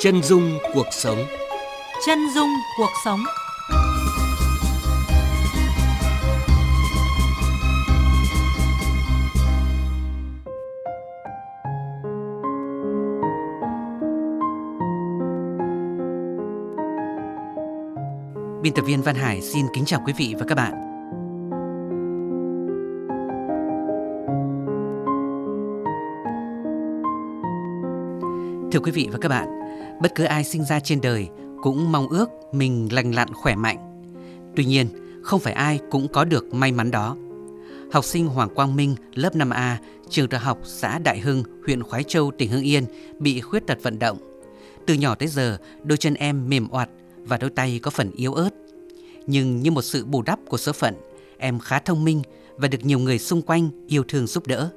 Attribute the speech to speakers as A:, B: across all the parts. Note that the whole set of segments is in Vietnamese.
A: Chân dung cuộc sống.
B: Chân dung cuộc sống.
C: Biên tập viên Văn Hải xin kính chào quý vị và các bạn. Thưa quý vị và các bạn, bất cứ ai sinh ra trên đời cũng mong ước mình lành lặn khỏe mạnh. Tuy nhiên, không phải ai cũng có được may mắn đó. Học sinh Hoàng Quang Minh lớp 5A, trường đại học xã Đại Hưng, huyện Khoái Châu, tỉnh Hưng Yên bị khuyết tật vận động. Từ nhỏ tới giờ, đôi chân em mềm oặt và đôi tay có phần yếu ớt. Nhưng như một sự bù đắp của số phận, em khá thông minh và được nhiều người xung quanh yêu thương giúp đỡ.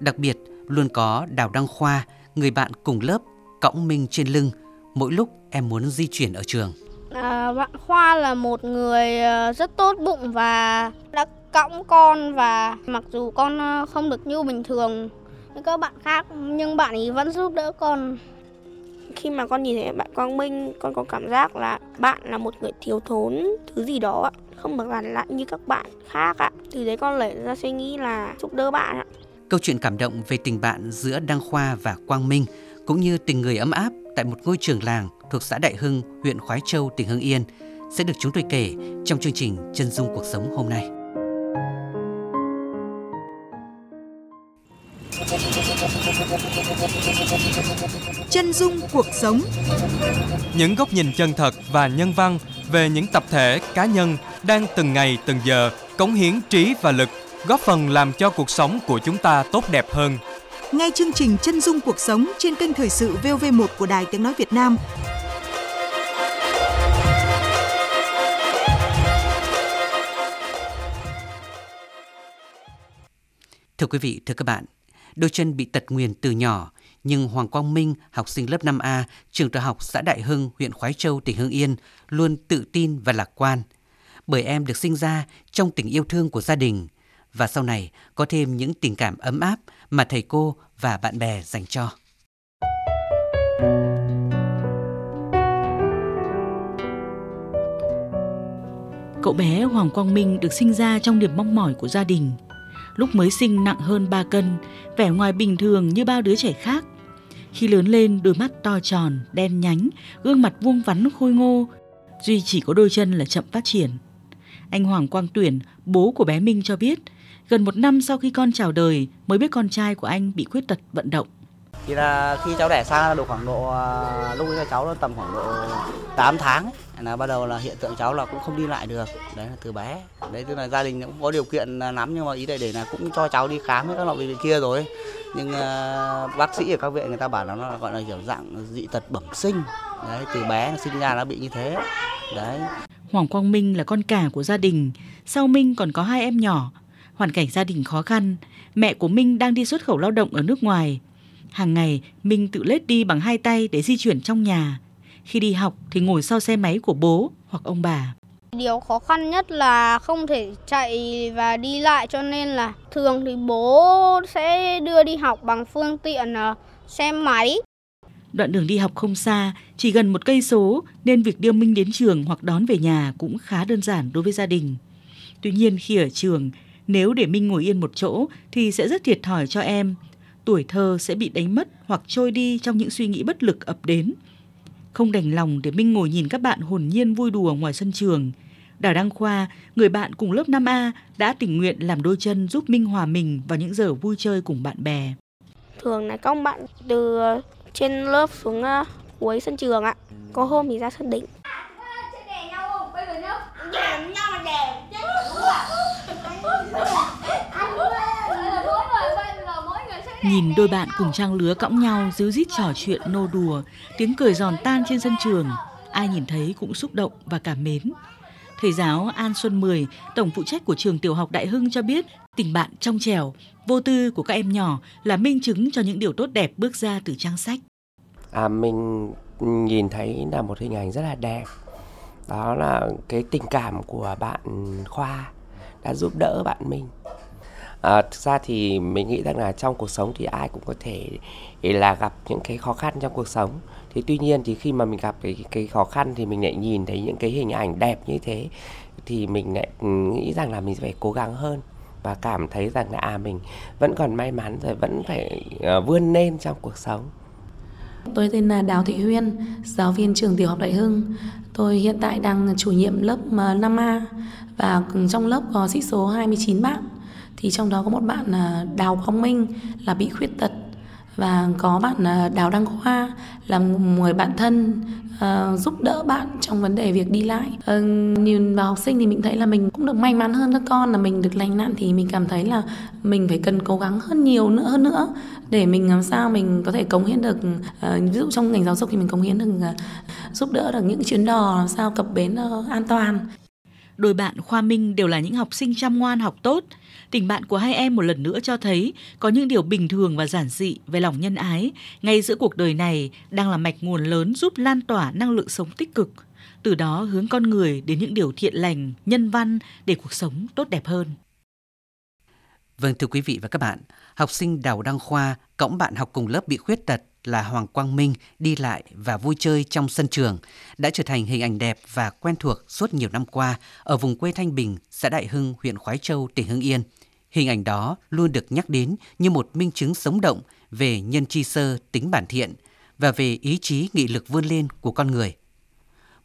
C: Đặc biệt, luôn có Đào Đăng Khoa, người bạn cùng lớp, cõng Minh trên lưng mỗi lúc em muốn di chuyển ở trường.
D: À, bạn Khoa là một người ờ, rất tốt bụng và đã cõng con và mặc dù con ờ, không được như bình thường như các bạn khác nhưng bạn ấy vẫn giúp đỡ con.
E: Khi mà con nhìn thấy bạn Quang Minh con có cảm giác là bạn là một người thiếu thốn thứ gì đó ạ không được lành lặn như các bạn khác ạ. Từ đấy con lấy ra suy nghĩ là giúp đỡ bạn ạ.
C: Câu chuyện cảm động về tình bạn giữa Đăng Khoa và Quang Minh cũng như tình người ấm áp tại một ngôi trường làng thuộc xã Đại Hưng, huyện Khoái Châu, tỉnh Hưng Yên sẽ được chúng tôi kể trong chương trình Chân dung cuộc sống hôm nay.
B: Chân dung cuộc sống.
F: những góc nhìn chân thật và nhân văn về những tập thể cá nhân đang từng ngày từng giờ cống hiến trí và lực góp phần làm cho cuộc sống của chúng ta tốt đẹp hơn
B: Nghe chương trình Chân dung cuộc sống trên kênh thời sự VOV1 của Đài Tiếng nói Việt Nam.
C: Thưa quý vị, thưa các bạn, đôi chân bị tật nguyền từ nhỏ, nhưng Hoàng Quang Minh, học sinh lớp 5A, trường tiểu học xã Đại Hưng, huyện Khoái Châu, tỉnh Hưng Yên, luôn tự tin và lạc quan. Bởi em được sinh ra trong tình yêu thương của gia đình và sau này có thêm những tình cảm ấm áp mà thầy cô và bạn bè dành cho.
G: Cậu bé Hoàng Quang Minh được sinh ra trong niềm mong mỏi của gia đình. Lúc mới sinh nặng hơn 3 cân, vẻ ngoài bình thường như bao đứa trẻ khác. Khi lớn lên, đôi mắt to tròn, đen nhánh, gương mặt vuông vắn khôi ngô, duy chỉ có đôi chân là chậm phát triển. Anh Hoàng Quang Tuyển, bố của bé Minh cho biết, gần một năm sau khi con chào đời mới biết con trai của anh bị khuyết tật vận động.
H: thì là khi cháu đẻ sang được khoảng độ à, lúc ấy cháu nó tầm khoảng độ 8 tháng. Là bắt đầu là hiện tượng cháu là cũng không đi lại được. Đấy là từ bé. Đấy tức là gia đình cũng có điều kiện lắm nhưng mà ý đây để là cũng cho cháu đi khám hết các loại bệnh kia rồi. Nhưng à, bác sĩ ở các viện người ta bảo là nó gọi là kiểu dạng dị tật bẩm sinh. Đấy từ bé sinh ra nó bị như thế. Đấy.
G: Hoàng Quang Minh là con cả của gia đình, sau Minh còn có hai em nhỏ. Hoàn cảnh gia đình khó khăn, mẹ của Minh đang đi xuất khẩu lao động ở nước ngoài. Hàng ngày, Minh tự lết đi bằng hai tay để di chuyển trong nhà. Khi đi học thì ngồi sau xe máy của bố hoặc ông bà.
D: điều khó khăn nhất là không thể chạy và đi lại cho nên là thường thì bố sẽ đưa đi học bằng phương tiện ờ, xe máy
G: Đoạn đường đi học không xa, chỉ gần một cây số nên việc đưa Minh đến trường hoặc đón về nhà cũng khá đơn giản đối với gia đình. Tuy nhiên khi ở trường, nếu để Minh ngồi yên một chỗ thì sẽ rất thiệt thòi cho em. Tuổi thơ sẽ bị đánh mất hoặc trôi đi trong những suy nghĩ bất lực ập đến. Không đành lòng để Minh ngồi nhìn các bạn hồn nhiên vui đùa ngoài sân trường. Đào Đăng Khoa, người bạn cùng lớp 5A đã tình nguyện làm đôi chân giúp Minh hòa mình vào những giờ vui chơi cùng bạn bè.
E: thường là các bạn từ trên lớp xuống ờ, cuối sân trường ạ có hôm thì ra sân đỉnh
G: Nhìn đôi bạn cùng trang lứa cõng nhau díu dít trò chuyện nô đùa, tiếng cười giòn tan trên sân trường, ai nhìn thấy cũng xúc động và cảm mến. Thầy giáo An Xuân Mười, tổng phụ trách của trường tiểu học Đại Hưng cho biết, tình bạn trong trẻo, vô tư của các em nhỏ là minh chứng cho những điều tốt đẹp bước ra từ trang sách.
I: À, mình nhìn thấy là một hình ảnh rất là đẹp đó là cái tình cảm của bạn Khoa đã giúp đỡ bạn mình À, thực ra thì mình nghĩ rằng là trong cuộc sống thì ai cũng có thể là gặp những cái khó khăn trong cuộc sống. Thế tuy nhiên thì khi mà mình gặp cái cái khó khăn thì mình lại nhìn thấy những cái hình ảnh đẹp như thế thì mình lại ừ, nghĩ rằng là mình phải cố gắng hơn và cảm thấy rằng là à mình vẫn còn may mắn rồi vẫn phải uh, vươn lên trong cuộc sống.
A: Tôi tên là Đào Thị Huyên, giáo viên trường tiểu học Đại Hưng. Tôi hiện tại đang chủ nhiệm lớp ờ, 5A và trong lớp có sĩ số 29 bạn. Thì trong đó có một bạn là Đào Quang Minh là bị khuyết tật và có bạn à, Đào Đăng Khoa là người bạn thân uh, giúp đỡ bạn trong vấn đề việc đi lại uh, nhìn vào học sinh thì mình thấy là mình cũng được may mắn hơn các con là mình được lành nạn thì mình cảm thấy là mình phải cần cố gắng hơn nhiều nữa hơn nữa để mình làm sao mình có thể cống hiến được uh, ví dụ trong ngành giáo dục thì mình cống hiến được uh, giúp đỡ được những chuyến đò làm sao cập bến uh, an toàn
G: đôi bạn Khoa Minh đều là những học sinh chăm ngoan học tốt. Tình bạn của hai em một lần nữa cho thấy có những điều bình thường và giản dị về lòng nhân ái ngay giữa cuộc đời này đang là mạch nguồn lớn giúp lan tỏa năng lượng sống tích cực. Từ đó hướng con người đến những điều thiện lành, nhân văn để cuộc sống tốt đẹp hơn.
C: Vâng thưa quý vị và các bạn, học sinh Đào Đăng Khoa cõng bạn học cùng lớp bị khuyết tật là Hoàng Quang Minh đi lại và vui chơi trong sân trường đã trở thành hình ảnh đẹp và quen thuộc suốt nhiều năm qua ở vùng quê Thanh Bình, xã Đại Hưng, huyện Khói Châu, tỉnh Hưng Yên. Hình ảnh đó luôn được nhắc đến như một minh chứng sống động về nhân chi sơ tính bản thiện và về ý chí nghị lực vươn lên của con người.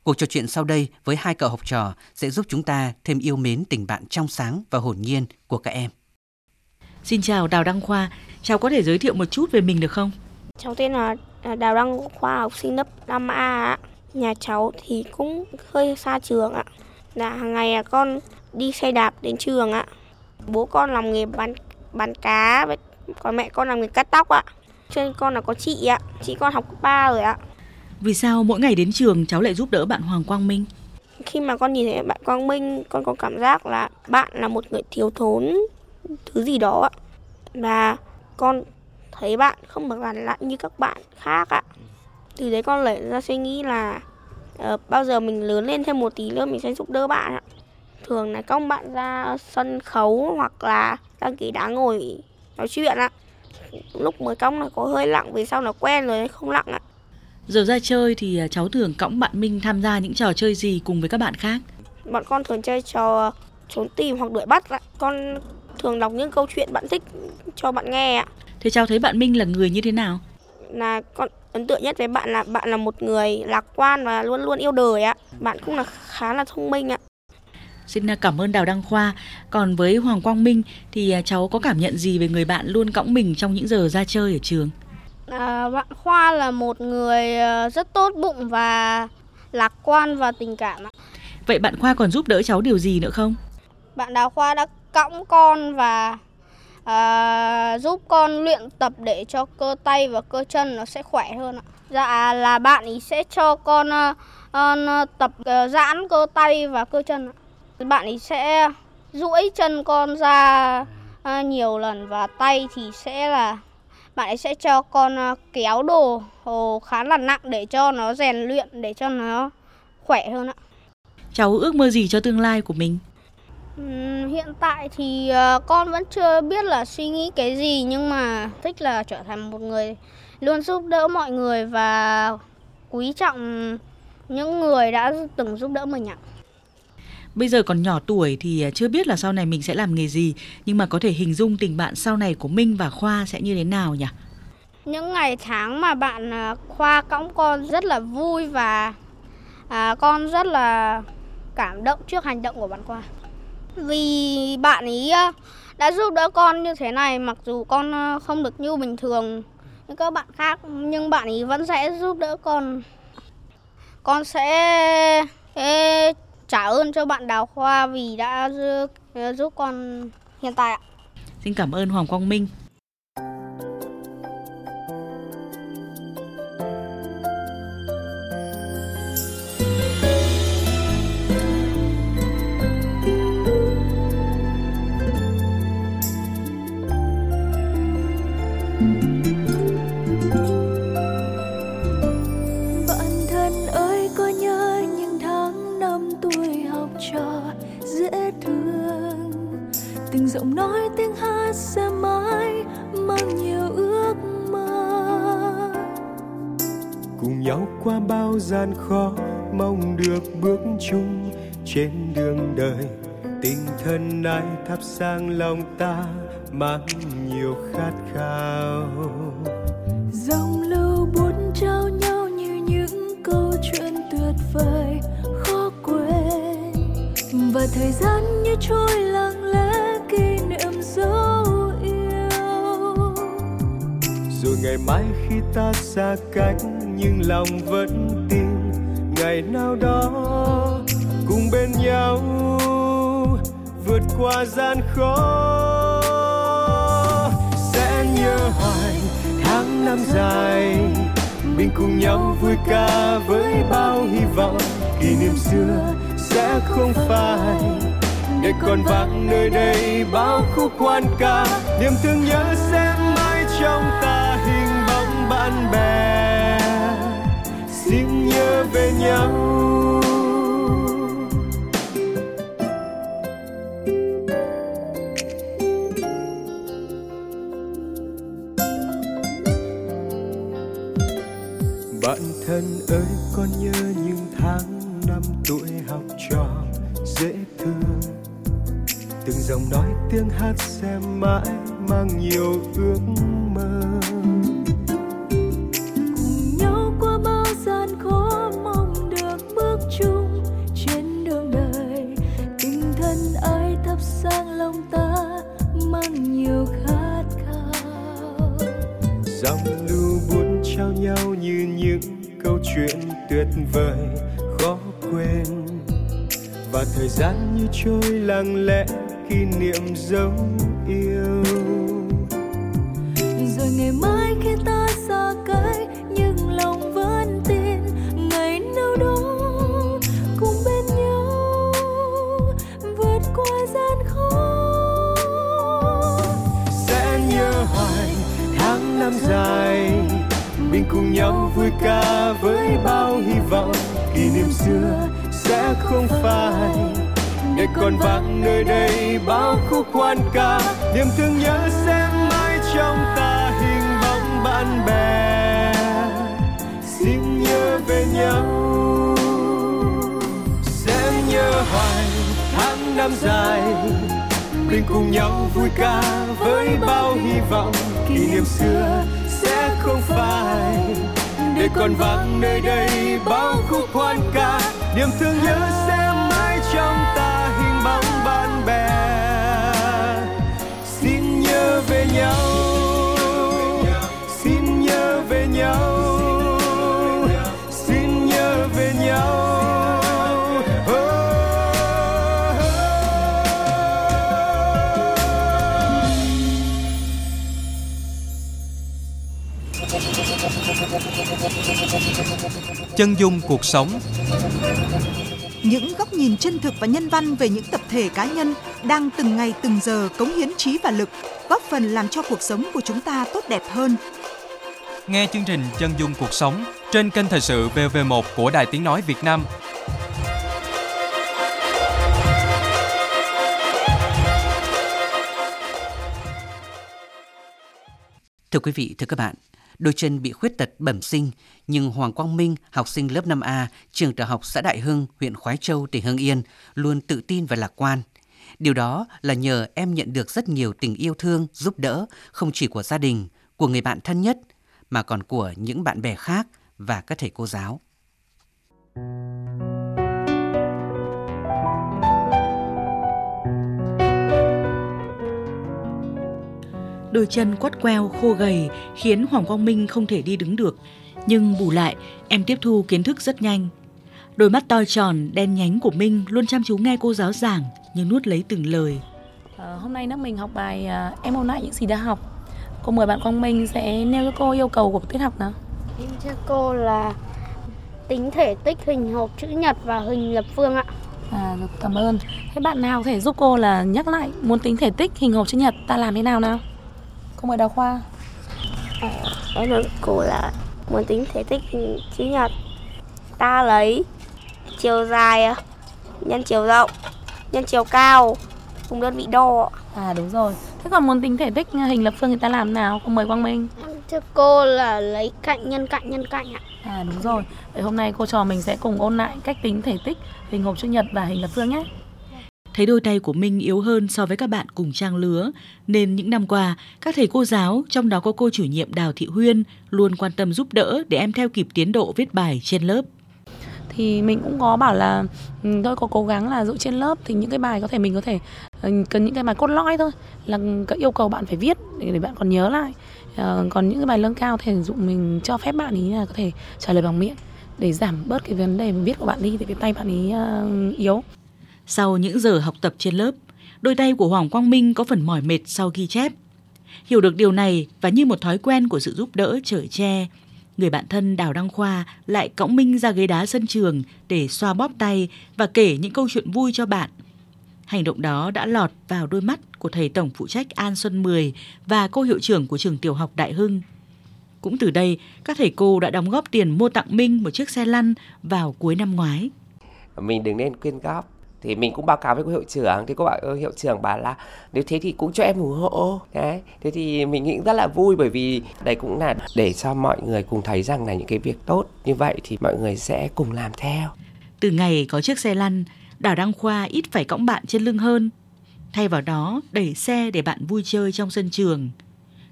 C: Cuộc trò chuyện sau đây với hai cậu học trò sẽ giúp chúng ta thêm yêu mến tình bạn trong sáng và hồn nhiên của các em.
G: Xin chào Đào Đăng Khoa, chào có thể giới thiệu một chút về mình được không?
E: Cháu tên là Đào Đăng Khoa, học sinh lớp 5A ạ. Nhà cháu thì cũng hơi xa trường ạ. Là hàng ngày con đi xe đạp đến trường ạ. Bố con làm nghề bán bán cá, còn mẹ con làm nghề cắt tóc ạ. Trên con là có chị ạ, chị con học cấp 3 rồi ạ.
G: Vì sao mỗi ngày đến trường cháu lại giúp đỡ bạn Hoàng Quang Minh?
E: Khi mà con nhìn thấy bạn Quang Minh, con có cảm giác là bạn là một người thiếu thốn thứ gì đó ạ. Và con thấy bạn không được làm lại như các bạn khác ạ. Từ đấy con lại ra suy nghĩ là uh, bao giờ mình lớn lên thêm một tí nữa mình sẽ giúp đỡ bạn ạ. Thường là các bạn ra sân khấu hoặc là đăng ký đá ngồi nói chuyện ạ. Lúc mới cong là có hơi lặng vì sau là quen rồi không lặng ạ.
G: Giờ ra chơi thì à, cháu thường cõng bạn Minh tham gia những trò chơi gì cùng với các bạn khác?
E: Bọn con thường chơi trò trốn tìm hoặc đuổi bắt ạ. Con thường đọc những câu chuyện bạn thích cho bạn nghe ạ.
G: Thế cháu thấy bạn Minh là người như thế nào?
E: Là con ấn tượng nhất với bạn là bạn là một người lạc quan và luôn luôn yêu đời ạ. Bạn cũng là khá là thông minh ạ.
G: Xin cảm ơn Đào Đăng Khoa. Còn với Hoàng Quang Minh thì à, cháu có cảm nhận gì về người bạn luôn cõng mình trong những giờ ra chơi ở trường?
D: À, bạn Khoa là một người ờ, rất tốt bụng và lạc quan và tình cảm ạ.
G: Vậy bạn Khoa còn giúp đỡ cháu điều gì nữa không?
D: Bạn Đào Khoa đã cõng con và à, giúp con luyện tập để cho cơ tay và cơ chân nó sẽ khỏe hơn ạ. Dạ là bạn ý sẽ cho con uh, tập uh, giãn cơ tay và cơ chân ạ. Bạn ý sẽ duỗi chân con ra uh, nhiều lần và tay thì sẽ là bạn ấy sẽ cho con kéo đồ khá là nặng để cho nó rèn luyện để cho nó khỏe hơn ạ.
G: Cháu ước mơ gì cho tương lai của mình?
D: Hiện tại thì uh, con vẫn chưa biết là suy nghĩ cái gì nhưng mà thích là trở thành một người luôn giúp đỡ mọi người và quý trọng những người đã từng giúp đỡ mình ạ.
G: Bây giờ còn nhỏ tuổi thì à, chưa biết là sau này mình sẽ làm nghề gì nhưng mà có thể hình dung tình bạn sau này của Minh và Khoa sẽ như thế nào nhỉ?
D: Những ngày tháng mà bạn à, Khoa cõng con rất là vui và à, con rất là cảm động trước hành động của bạn Khoa vì bạn ấy ờ, đã giúp đỡ con như thế này, mặc dù con ờ, không được như bình thường như các bạn khác, nhưng bạn ấy vẫn sẽ giúp đỡ con con sẽ ờ, trả ơn cho bạn Đào Khoa vì đã giúp con hiện tại ạ.
G: Xin cảm ơn Hoàng Quang Minh.
J: tình giọng nói tiếng hát sẽ mãi mang nhiều ước mơ.
K: Cùng nhau qua bao gian khó mong được bước chung trên đường đời. Tình thân ai thắp sang lòng ta mang nhiều khát khao.
L: Dòng lưu buồn trao nhau như những câu chuyện tuyệt vời khó quên. Và thời gian như trôi lặng
K: ngày mai khi ta xa cách, nhưng lòng vẫn tin. Ngày nào đó, cùng bên nhau vượt qua gian khó. Sẽ nhớ hoài tháng năm dài, mình cùng nhau vui ca với bao hy vọng. Kỷ niệm xưa sẽ không phai. Để còn vang nơi đây bao khúc quan ca, niềm thương nhớ sẽ mãi trong ta hình bóng bạn bè. Xin nhớ về nhau. Bạn thân ơi, con nhớ những tháng năm tuổi học trò dễ thương. Từng dòng nói tiếng hát xem mãi mang nhiều ước mơ
L: cùng nhau qua bao gian khó mong được bước chung trên đường đời. Tình thân ai thắp sang lòng ta, mang nhiều khát khao.
K: Dòng lưu buồn trao nhau như những câu chuyện tuyệt vời, khó quên. Và thời gian như trôi lặng lẽ, kỷ niệm dấu ca với bao hy vọng, kỷ niệm xưa sẽ không phai. Để còn vang nơi đây bao khúc quan ca, niềm thương nhớ sẽ mãi trong ta, hình bóng bạn bè. Xin nhớ về nhau, sẽ nhớ hoài tháng năm dài. Mình cùng nhau vui ca với bao hy vọng, kỷ niệm xưa sẽ không phai để còn vang nơi đây bao khúc hoan ca. Niềm thương nhớ sẽ
F: Chân dung cuộc sống
B: Những góc nhìn chân thực và nhân văn về những tập thể cá nhân đang từng ngày từng giờ cống hiến trí và lực, góp phần làm cho cuộc sống của chúng ta tốt đẹp hơn.
F: Nghe chương trình Chân dung cuộc sống trên kênh Thời sự VV1 của Đài Tiếng Nói Việt Nam.
C: Thưa quý vị, thưa các bạn, đôi chân bị khuyết tật bẩm sinh, nhưng Hoàng Quang Minh, học sinh lớp 5A, trường tiểu học xã Đại Hưng, huyện Khói Châu, tỉnh Hưng Yên, luôn tự tin và lạc quan. Điều đó là nhờ em nhận được rất nhiều tình yêu thương, giúp đỡ, không chỉ của gia đình, của người bạn thân nhất, mà còn của những bạn bè khác và các thầy cô giáo.
G: Đôi chân quắt queo khô gầy khiến Hoàng Quang Minh không thể đi đứng được. Nhưng bù lại, em tiếp thu kiến thức rất nhanh. Đôi mắt to tròn, đen nhánh của Minh luôn chăm chú nghe cô giáo giảng nhưng nuốt lấy từng lời.
A: Ờ, hôm nay lớp mình học bài à, em ôn lại những gì đã học. Cô mời bạn Quang Minh sẽ nêu cho cô yêu cầu của tiết học nào.
D: Em cho cô là tính thể tích hình hộp chữ nhật và hình lập phương ạ.
A: À, được, cảm ơn. Thế bạn nào có thể giúp cô là nhắc lại muốn tính thể tích hình hộp chữ nhật ta làm thế nào nào? Cô mời Đào Khoa.
E: Em nói cô là muốn tính thể tích chữ nhật ta lấy chiều dài nhân chiều rộng nhân chiều cao cùng đơn vị đo
A: À đúng rồi. Thế còn muốn tính thể tích hình lập phương thì ta làm nào? Cô mời Quang Minh.
D: Thưa cô là lấy cạnh nhân cạnh nhân cạnh ạ.
A: À đúng rồi. Vậy hôm nay cô trò mình sẽ cùng ôn lại cách tính thể tích, hình hộp chữ nhật và hình lập phương nhé.
G: Thấy đôi tay của Minh yếu hơn so với các bạn cùng trang lứa, nên những năm qua, các thầy cô giáo, trong đó có cô chủ nhiệm Đào Thị Huyên, luôn quan tâm giúp đỡ để em theo kịp tiến độ viết bài trên lớp.
A: Thì mình cũng có bảo là ừ, tôi có cố gắng là dụ trên lớp thì những cái bài có thể mình có thể ừ, cần những cái bài cốt lõi thôi là yêu cầu bạn phải viết để, để bạn còn nhớ lại. À, còn những cái bài lương cao thì dụ mình cho phép bạn ý là có thể trả lời bằng miệng để giảm bớt cái vấn đề viết của bạn đi thì cái tay bạn ý uh, yếu.
G: Sau những giờ học tập trên lớp, đôi tay của Hoàng Quang Minh có phần mỏi mệt sau ghi chép. Hiểu được điều này và như một thói quen của sự giúp đỡ chở che, người bạn thân Đào Đăng Khoa lại cõng Minh ra ghế đá sân trường để xoa bóp tay và kể những câu chuyện vui cho bạn. Hành động đó đã lọt vào đôi mắt của thầy tổng phụ trách An Xuân Mười và cô hiệu trưởng của trường tiểu học Đại Hưng. Cũng từ đây, các thầy cô đã đóng góp tiền mua tặng Minh một chiếc xe lăn vào cuối năm ngoái.
I: Mình đừng nên quyên góp thì mình cũng báo cáo với cô hiệu trưởng. Thì cô bảo ừ, hiệu trưởng bảo là nếu thế thì cũng cho em ủng hộ. Đấy. Thế thì mình nghĩ rất là vui bởi vì đây cũng là để cho mọi người cùng thấy rằng là những cái việc tốt như vậy thì mọi người sẽ cùng làm theo.
G: Từ ngày có chiếc xe lăn, đào đăng khoa ít phải cõng bạn trên lưng hơn. Thay vào đó, đẩy xe để bạn vui chơi trong sân trường.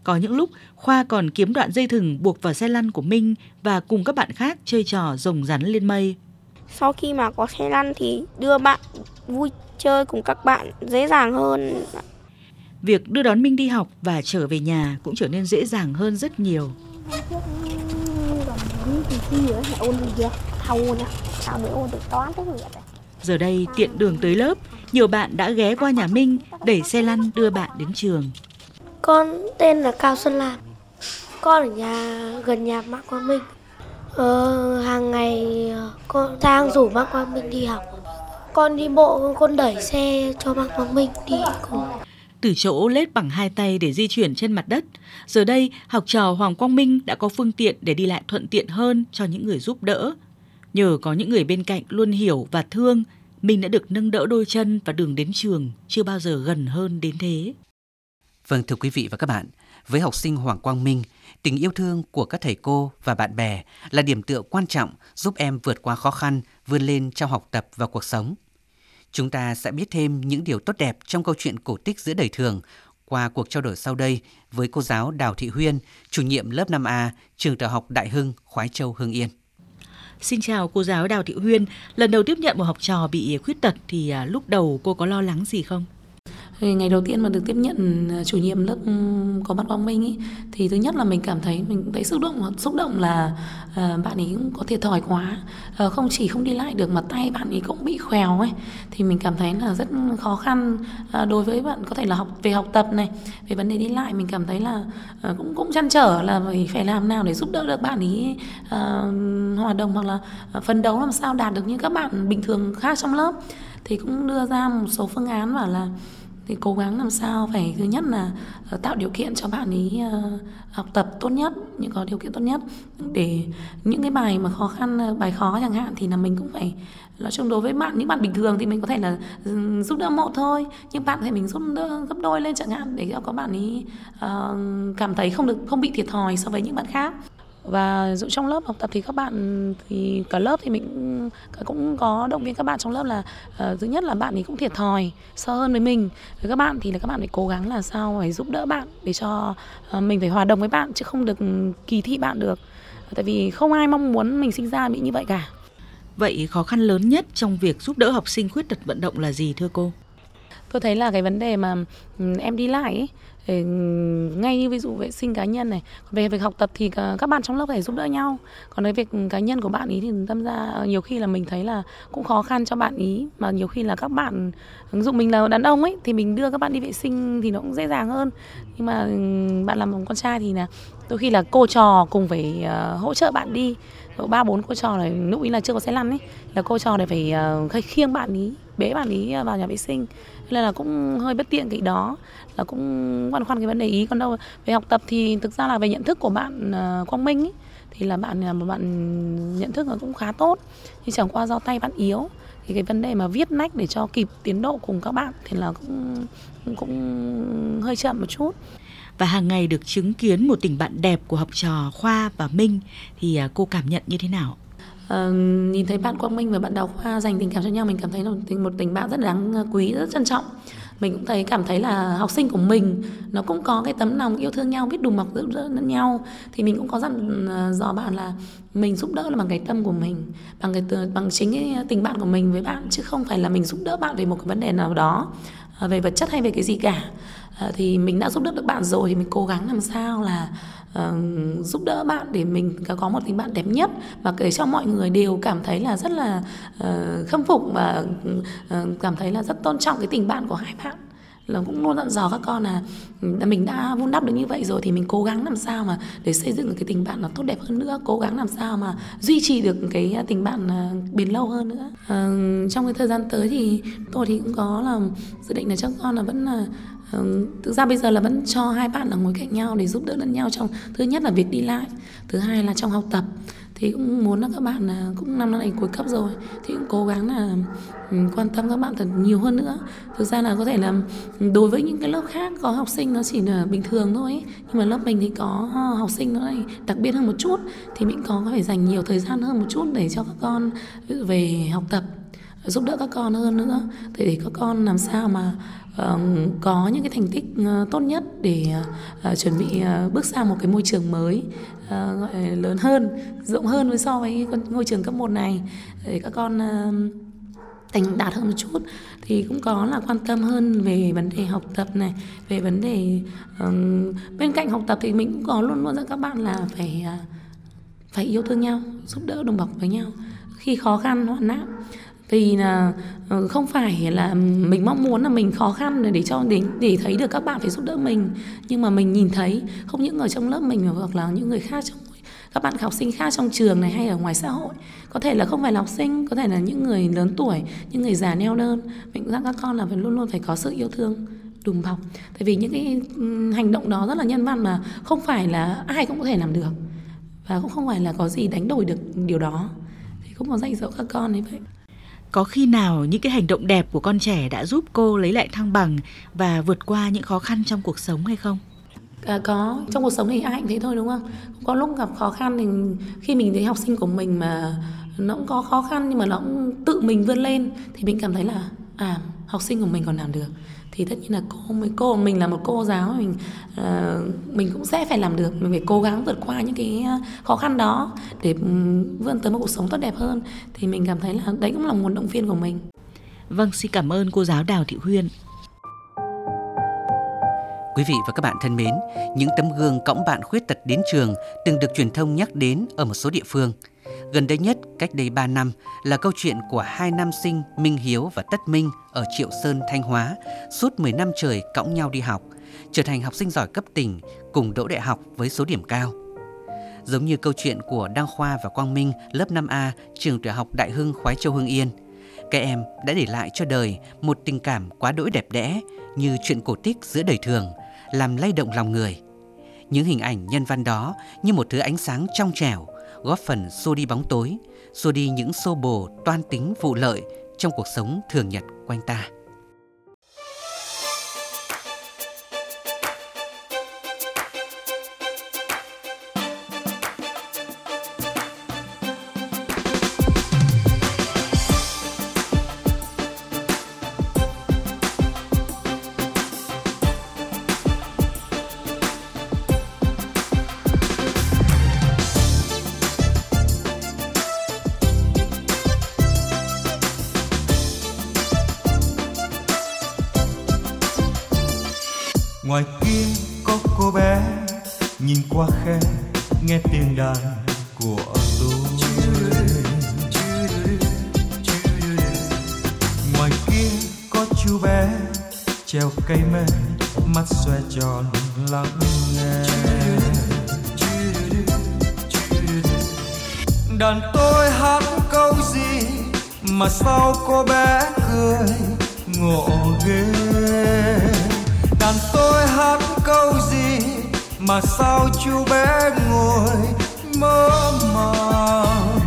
G: Có những lúc, khoa còn kiếm đoạn dây thừng buộc vào xe lăn của minh và cùng các bạn khác chơi trò rồng rắn lên mây
E: sau khi mà có xe lăn thì đưa bạn vui chơi cùng các bạn dễ dàng hơn.
G: Việc đưa đón Minh đi học và trở về nhà cũng trở nên dễ dàng hơn rất nhiều. Giờ đây tiện đường tới lớp, nhiều bạn đã ghé qua nhà Minh đẩy xe lăn đưa bạn đến trường.
M: Con tên là Cao Xuân Lam. Con ở nhà gần nhà Mạc Quang Minh. Ờ, hàng ngày ờ, con đang rủ bác Quang Minh đi học. Con đi bộ, con đẩy xe cho bác Quang Minh đi cùng.
G: Từ chỗ lết bằng hai tay để di chuyển trên mặt đất, giờ đây học trò Hoàng Quang Minh đã có phương tiện để đi lại thuận tiện hơn cho những người giúp đỡ. Nhờ có những người bên cạnh luôn hiểu và thương, Minh đã được nâng đỡ đôi chân và đường đến trường chưa bao giờ gần hơn đến thế.
C: Vâng thưa quý vị và các bạn, với học sinh Hoàng Quang Minh, tình yêu thương của các thầy cô và bạn bè là điểm tựa quan trọng giúp em vượt qua khó khăn, vươn lên trong học tập và cuộc sống. Chúng ta sẽ biết thêm những điều tốt đẹp trong câu chuyện cổ tích giữa đời thường qua cuộc trao đổi sau đây với cô giáo Đào Thị Huyên, chủ nhiệm lớp 5A, trường tiểu học Đại Hưng, Khoái Châu, Hưng Yên.
G: Xin chào cô giáo Đào Thị Huyên. Lần đầu tiếp nhận một học trò bị khuyết tật thì à, lúc đầu cô có lo lắng gì không?
A: Ngày đầu tiên mà được tiếp nhận à, chủ nhiệm lớp ừ, có bắt quang minh ý, thì thứ nhất là mình cảm thấy mình thấy xúc động xúc động là à, bạn ấy cũng có thiệt thòi quá. À, không chỉ không đi lại được mà tay bạn ấy cũng bị khèo ấy. Thì mình cảm thấy là rất khó khăn à, đối với bạn có thể là học về học tập này về vấn đề đi lại mình cảm thấy là à, cũng cũng chăn trở là phải phải làm nào để giúp đỡ được bạn ấy à, hòa đồng hoặc là à, phấn đấu làm sao đạt được như các bạn bình thường khác trong lớp. Thì cũng đưa ra một số phương án bảo là thì cố gắng làm sao phải, thứ nhất là ờ, tạo điều kiện cho bạn ấy ờ, học tập tốt nhất, những có điều kiện tốt nhất. Để những cái bài mà khó khăn ờ, bài khó chẳng hạn thì là mình cũng phải nói chung đối với bạn, những bạn bình thường thì mình có thể là ừ, giúp đỡ một thôi. Nhưng bạn thì mình giúp đỡ, gấp đôi lên chẳng hạn để cho các bạn ấy cảm thấy không được, không bị thiệt thòi so với những bạn khác và dụ trong lớp học tập thì các bạn thì cả lớp thì mình cũng, có động viên các bạn trong lớp là uh, thứ nhất là bạn ấy cũng thiệt thòi sơ hơn với mình. Với các bạn thì là các bạn phải cố gắng là sao phải giúp đỡ bạn để cho uh, mình phải hòa đồng với bạn chứ không được kỳ thị bạn được. Tại vì không ai mong muốn mình sinh ra bị như vậy cả.
G: Vậy khó khăn lớn nhất trong việc giúp đỡ học sinh khuyết tật vận động là gì thưa cô?
A: Tôi thấy là cái vấn đề mà ừ, em đi lại ấy, ừ, ngay như ví dụ vệ sinh cá nhân này về việc học tập thì ờ, các bạn trong lớp phải giúp đỡ nhau. Còn cái việc cá nhân của bạn ý thì tâm ra ờ, nhiều khi là mình thấy là cũng khó khăn cho bạn ý mà nhiều khi là các bạn ứng dụng mình là đàn ông ấy thì mình đưa các bạn đi vệ sinh thì nó cũng dễ dàng hơn. Nhưng mà ừ, bạn làm con trai thì là đôi khi là cô trò cùng phải ờ, hỗ trợ bạn đi. Độ ba bốn cô trò này lúc ý là chưa có xe lăn ấy là cô trò này phải uh, khiêng bạn ý bế bạn ý vào nhà vệ sinh. Nên là cũng hơi bất tiện cái đó. Là cũng băn khoăn cái vấn đề ý. Còn đâu về học tập thì thực ra là về nhận thức của bạn à, Quang Minh ý, thì là bạn là một bạn nhận thức nó cũng khá tốt. Nhưng chẳng qua do tay bạn yếu thì cái vấn đề mà viết nách để cho kịp tiến độ cùng các bạn thì là cũng cũng hơi chậm một chút.
G: Và hàng ngày được chứng kiến một tình bạn đẹp của học trò Khoa và Minh thì à, cô cảm nhận như thế nào?
A: Uh, nhìn thấy bạn Quang Minh và bạn Đào Khoa dành tình cảm cho nhau mình cảm thấy là một tình bạn rất đáng ờ, quý rất trân trọng. Mình cũng thấy cảm thấy là học sinh của mình nó cũng có cái tấm lòng yêu thương nhau biết đùm bọc giúp đỡ lẫn nhau. Thì mình cũng có dặn ờ, dò bạn là mình giúp đỡ là bằng cái tâm của mình bằng cái bằng chính cái tình bạn của mình với bạn chứ không phải là mình giúp đỡ bạn về một cái vấn đề nào đó ờ, về vật chất hay về cái gì cả. Thì mình đã giúp đỡ được bạn rồi thì mình cố gắng làm sao là uh, giúp đỡ bạn để mình có một tình bạn đẹp nhất. Và để cho mọi người đều cảm thấy là rất là uh, khâm phục và uh, cảm thấy là rất tôn trọng cái tình bạn của hai bạn. Là cũng luôn dặn dò các con là mình đã vun đắp được như vậy rồi thì mình cố gắng làm sao mà để xây dựng được cái tình bạn nó tốt đẹp hơn nữa cố gắng làm sao mà duy trì được cái à, tình bạn à, bền lâu hơn nữa. À, trong cái thời gian tới thì tôi thì cũng có là dự định là cho con là vẫn là thực ra bây giờ là vẫn cho hai bạn là ngồi cạnh nhau để giúp đỡ lẫn nhau trong thứ nhất là việc đi lại thứ hai là trong học tập thì cũng muốn là các bạn là cũng năm nay cuối cấp rồi thì cũng cố gắng là quan tâm các bạn thật nhiều hơn nữa thực ra là có thể là đối với những cái lớp khác có học sinh nó chỉ là bình thường thôi ấy. nhưng mà lớp mình thì có ờ, học sinh nó lại đặc biệt hơn một chút thì mình có phải dành nhiều thời gian hơn một chút để cho các con về học tập giúp đỡ các con hơn nữa để, để các con làm sao mà Vâng, có những cái thành tích ờ, tốt nhất để ờ, chuẩn bị ờ, bước sang một cái môi trường mới gọi lớn hơn rộng hơn với so với ngôi trường cấp 1 này. Để các con thành đạt hơn một chút thì cũng có là quan tâm hơn về vấn đề học tập này về vấn đề um, bên cạnh học tập thì mình cũng có luôn luôn dặn các bạn là phải uh, phải yêu thương nhau giúp đỡ đồng bọc với nhau khi khó khăn hoạn nạn thì là ờ, không phải là mình mong muốn là mình khó khăn để cho để để thấy được các bạn phải giúp đỡ mình. Nhưng mà mình nhìn thấy không những ở trong lớp mình mà hoặc là những người khác trong các bạn học sinh khác trong trường này hay ở ngoài xã hội. Có thể là không phải là học sinh, có thể là những người lớn tuổi, những người già neo đơn. Mình cũng dặn các con là phải luôn luôn phải có sự yêu thương, đùm bọc. Tại vì những cái hành động đó rất là nhân văn mà không phải là ai cũng có thể làm được. Và cũng không phải là có gì đánh đổi được điều đó. Thì cũng có dạy dỗ các con như vậy
G: có khi nào những cái hành động đẹp của con trẻ đã giúp cô lấy lại thăng bằng và vượt qua những khó khăn trong cuộc sống hay không?
A: À, có. Trong cuộc sống thì ai cũng thế thôi đúng không? Có lúc gặp khó khăn thì khi mình thấy học sinh của mình mà nó cũng có khó khăn nhưng mà nó cũng tự mình vươn lên thì mình cảm thấy là à học sinh của mình còn làm được thì tất nhiên là cô mới cô mình là một cô giáo mình uh, mình cũng sẽ phải làm được. Mình phải cố gắng vượt qua những cái khó khăn đó để vươn tới một cuộc sống tốt đẹp hơn. Thì mình cảm thấy là đấy cũng là nguồn động viên của mình.
G: Vâng xin cảm ơn cô giáo Đào Thị Huyên.
C: Quý vị và các bạn thân mến, những tấm gương cõng bạn khuyết tật đến trường từng được truyền thông nhắc đến ở một số địa phương. Gần đây nhất, cách đây 3 năm, là câu chuyện của hai nam sinh Minh Hiếu và Tất Minh ở Triệu Sơn, Thanh Hóa, suốt 10 năm trời cõng nhau đi học, trở thành học sinh giỏi cấp tỉnh cùng đỗ đại học với số điểm cao. Giống như câu chuyện của Đăng Khoa và Quang Minh lớp 5A trường tiểu học Đại Hưng Khoái Châu Hưng Yên, các em đã để lại cho đời một tình cảm quá đỗi đẹp đẽ như chuyện cổ tích giữa đời thường, làm lay động lòng người. Những hình ảnh nhân văn đó như một thứ ánh sáng trong trẻo, góp phần xua đi bóng tối, xua đi những xô bồ toan tính vụ lợi trong cuộc sống thường nhật quanh ta.
J: Ngoài kia có cô bé, nhìn qua khe, nghe tiếng đàn của tôi. Ngoài kia có chú bé, treo cây mê, mắt xoe tròn lắng nghe. Đàn tôi hát câu gì mà sao cô bé cười ngộ ghê? Đàn tôi hát câu gì mà sao chú bé ngồi mơ màng?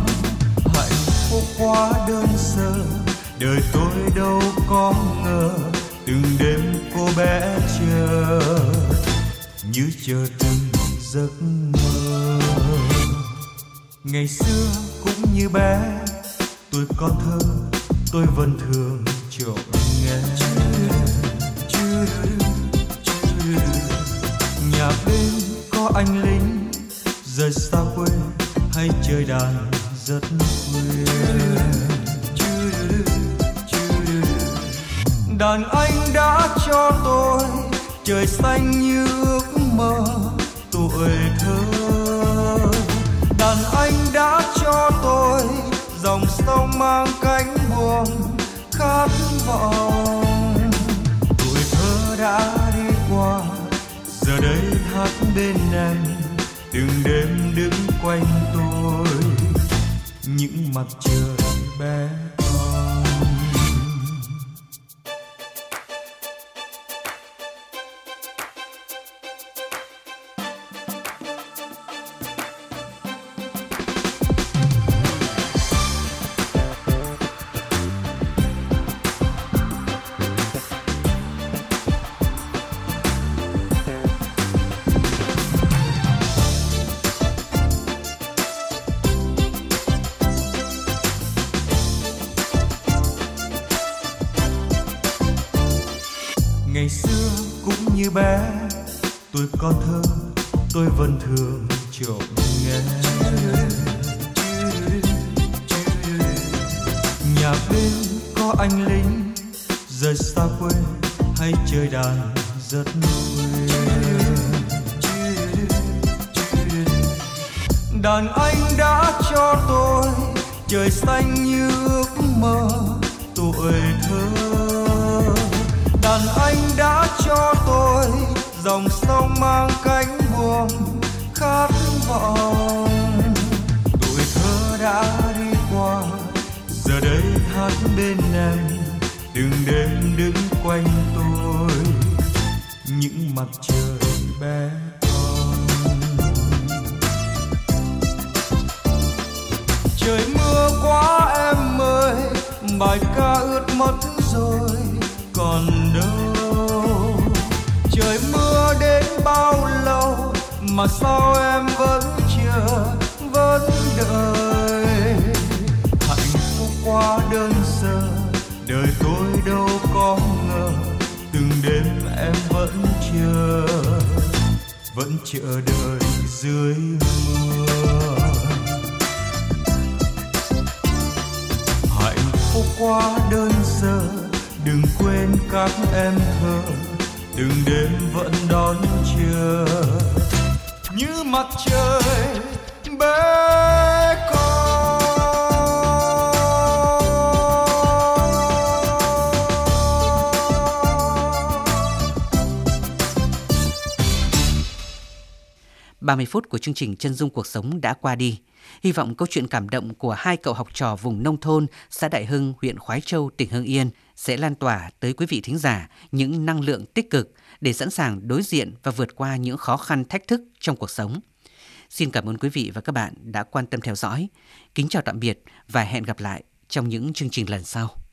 J: Hạnh phúc quá đơn sơ, đời tôi đâu có ngờ, từng đêm cô bé chờ như chờ từng giấc mơ. Ngày xưa cũng như bé, tôi còn thơ, tôi vẫn thường trộm nghe nhà đêm có anh lính, rời xa quê hay chơi đàn rất khuya đàn anh đã cho tôi trời xanh như ước mơ, tuổi thơ. Đàn anh đã cho tôi dòng sông mang cánh buồm khát vọng. Bên em từng đêm đứng quanh tôi. Những mặt trời bé tôi thơ, tôi vẫn thường trộm nghe nhà bên có anh lính, rời xa quê hay chơi đàn rất khuya đàn anh đã cho tôi trời xanh như ước mơ, tuổi thơ. Đàn anh đã cho tôi dòng mang cánh buồm khát vọng. Tuổi thơ đã đi qua, giờ đây hát bên em từng đêm đứng quanh tôi. Những mặt trời bé con trời mưa quá em ơi, bài ca ướt mất rồi, còn đâu. Trời mưa bao lâu mà sao em vẫn chờ vẫn đợi hạnh phúc quá đơn sơ, đời tôi đâu có ngờ, từng đêm em vẫn chờ vẫn chờ đợi dưới mưa. Hạnh phúc quá đơn sơ, đừng quên các em thơ từng đêm vẫn đón chờ như mặt trời bé
C: ba mươi phút của chương trình Chân dung cuộc sống đã qua đi. Hy vọng câu chuyện cảm động của hai cậu học trò vùng nông thôn, xã Đại Hưng, huyện Khoái Châu, tỉnh Hưng Yên sẽ lan tỏa tới quý vị thính giả những năng lượng tích cực để sẵn sàng đối diện và vượt qua những khó khăn thách thức trong cuộc sống. Xin cảm ơn quý vị và các bạn đã quan tâm theo dõi. Kính chào tạm biệt và hẹn gặp lại trong những chương trình lần sau.